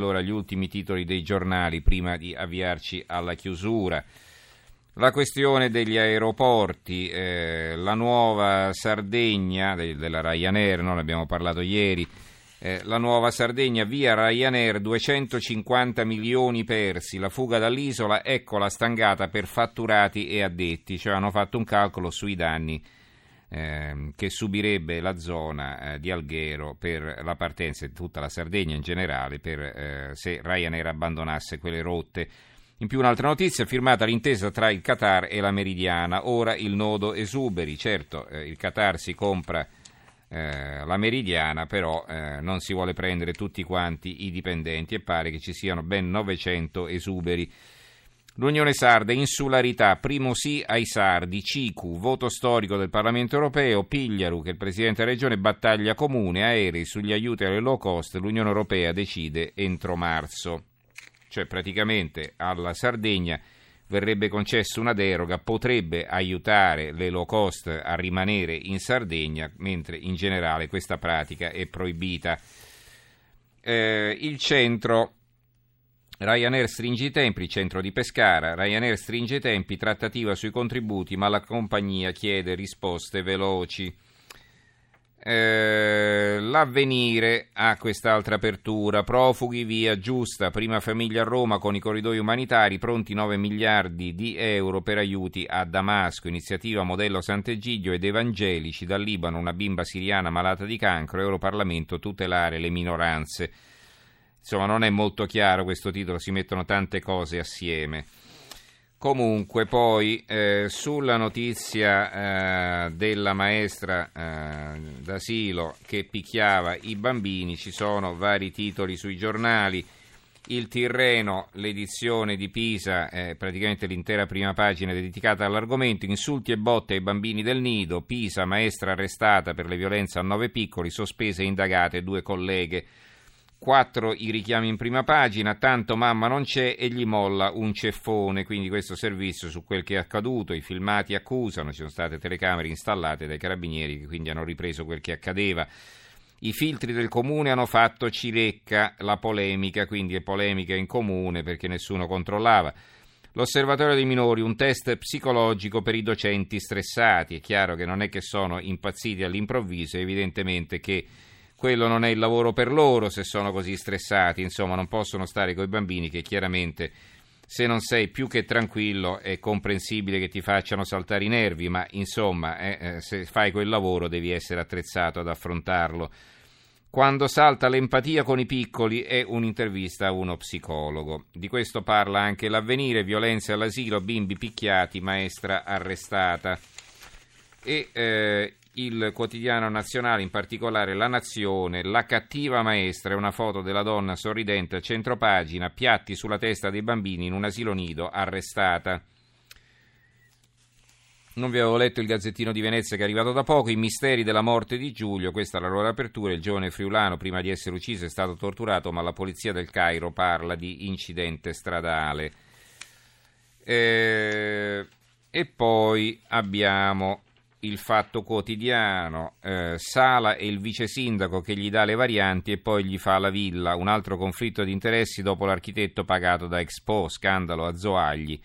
Allora gli ultimi titoli dei giornali prima di avviarci alla chiusura. La questione degli aeroporti, eh, la nuova Sardegna de- della Ryanair, non ne abbiamo parlato ieri, eh, la nuova Sardegna via Ryanair 250 milioni persi, la fuga dall'isola, ecco la stangata per fatturati e addetti, cioè hanno fatto un calcolo sui danni eh, che subirebbe la zona eh, di Alghero per la partenza di tutta la Sardegna in generale per, eh, se Ryanair abbandonasse quelle rotte. In più un'altra notizia, firmata l'intesa tra il Qatar e la Meridiana, ora il nodo esuberi, certo eh, il Qatar si compra la Meridiana, però non si vuole prendere tutti quanti i dipendenti e pare che ci siano ben 900 esuberi. L'Unione Sarda, insularità, primo sì ai sardi, Cicu, voto storico del Parlamento europeo, Pigliaru, che è il Presidente della Regione, battaglia comune, aerei sugli aiuti alle low cost, l'Unione Europea decide entro marzo. Cioè praticamente alla Sardegna verrebbe concessa una deroga, potrebbe aiutare le low cost a rimanere in Sardegna, mentre in generale questa pratica è proibita. Eh, il centro Ryanair stringe i tempi, centro di Pescara, Ryanair stringe i tempi, trattativa sui contributi, ma la compagnia chiede risposte veloci. Eh, l'avvenire ha quest'altra apertura, profughi via giusta, prima famiglia a Roma con i corridoi umanitari, pronti 9 miliardi di euro per aiuti a Damasco, iniziativa modello Sant'Egidio ed evangelici, dal Libano una bimba siriana malata di cancro, Europarlamento tutelare le minoranze. Insomma, non è molto chiaro questo titolo, si mettono tante cose assieme. Comunque, poi eh, sulla notizia eh, della maestra eh, d'asilo che picchiava i bambini ci sono vari titoli sui giornali. Il Tirreno, l'edizione di Pisa, praticamente l'intera prima pagina dedicata all'argomento, insulti e botte ai bambini del nido, Pisa, maestra arrestata per le violenze a nove piccoli, sospese e indagate due colleghe. Quattro i richiami in prima pagina, tanto mamma non c'è e gli molla un ceffone, quindi questo servizio su quel che è accaduto, i filmati accusano, ci sono state telecamere installate dai carabinieri che quindi hanno ripreso quel che accadeva. I filtri del comune hanno fatto cilecca la polemica, quindi è polemica in comune perché nessuno controllava. L'osservatorio dei minori, un test psicologico per i docenti stressati. È chiaro che non è che sono impazziti all'improvviso, è evidentemente che quello non è il lavoro per loro se sono così stressati, insomma non possono stare con i bambini che chiaramente se non sei più che tranquillo è comprensibile che ti facciano saltare i nervi, ma insomma eh, eh, se fai quel lavoro devi essere attrezzato ad affrontarlo. Quando salta l'empatia con i piccoli è un'intervista a uno psicologo. Di questo parla anche l'avvenire, violenze all'asilo, bimbi picchiati, maestra arrestata. E eh, il quotidiano nazionale, in particolare La Nazione, La cattiva maestra è una foto della donna sorridente a centropagina, piatti sulla testa dei bambini in un asilo nido, arrestata. Non vi avevo letto il Gazzettino di Venezia che è arrivato da poco, i misteri della morte di Giulio, questa è la loro apertura, il giovane friulano prima di essere ucciso è stato torturato, ma la polizia del Cairo parla di incidente stradale. Eh, e poi abbiamo il Fatto Quotidiano, eh, Sala e il vice sindaco che gli dà le varianti e poi gli fa la villa, un altro conflitto di interessi dopo l'architetto pagato da Expo, scandalo a Zoagli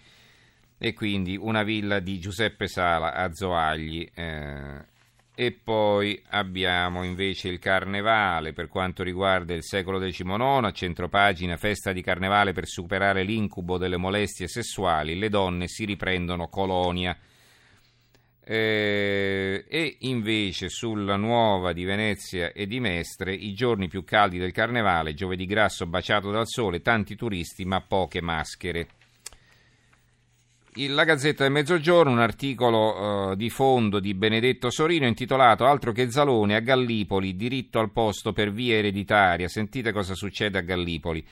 e quindi una villa di Giuseppe Sala a Zoagli. Eh, e poi abbiamo invece il carnevale per quanto riguarda il secolo XIX, a centropagina festa di carnevale per superare l'incubo delle molestie sessuali, le donne si riprendono colonia. Eh, e invece sulla nuova di Venezia e di Mestre, i giorni più caldi del carnevale, giovedì grasso baciato dal sole, tanti turisti ma poche maschere. La Gazzetta del Mezzogiorno, un articolo uh, di fondo di Benedetto Sorino intitolato Altro che Zalone a Gallipoli, diritto al posto per via ereditaria. Sentite cosa succede a Gallipoli.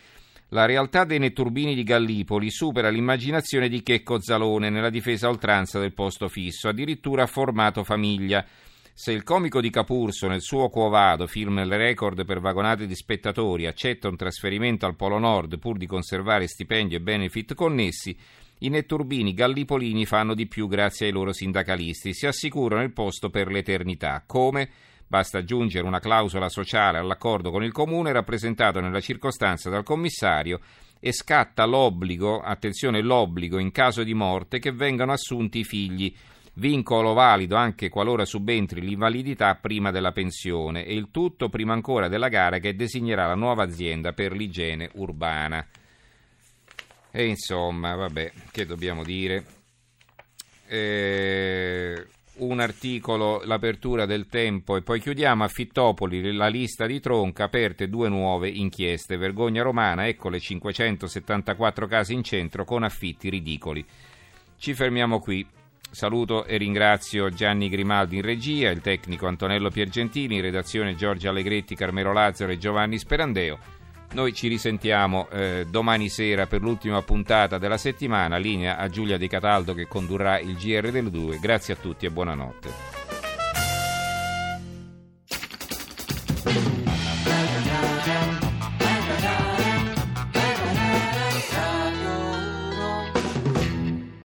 La realtà dei netturbini di Gallipoli supera l'immaginazione di Checco Zalone nella difesa oltranza del posto fisso, addirittura ha formato famiglia. Se il comico di Capurso nel suo Quo Vado, film il record per vagonate di spettatori, accetta un trasferimento al Polo Nord pur di conservare stipendio e benefit connessi, i netturbini gallipolini fanno di più grazie ai loro sindacalisti, si assicurano il posto per l'eternità. Come? Basta aggiungere una clausola sociale all'accordo con il comune rappresentato nella circostanza dal commissario e scatta l'obbligo, attenzione l'obbligo in caso di morte che vengano assunti i figli, vincolo valido anche qualora subentri l'invalidità prima della pensione e il tutto prima ancora della gara che designerà la nuova azienda per l'igiene urbana. E insomma, vabbè, che dobbiamo dire? Eh, un articolo, l'apertura del tempo e poi chiudiamo a Fittopoli la lista di Tronca, aperte due nuove inchieste. Vergogna romana, ecco le 574 case in centro con affitti ridicoli. Ci fermiamo qui. Saluto e ringrazio Gianni Grimaldi in regia, il tecnico Antonello Piergentini, in redazione Giorgio Allegretti, Carmelo Lazzaro e Giovanni Sperandeo. Noi ci risentiamo eh, domani sera per l'ultima puntata della settimana, linea a Giulia Di Cataldo che condurrà il GR del 2. Grazie a tutti e buonanotte.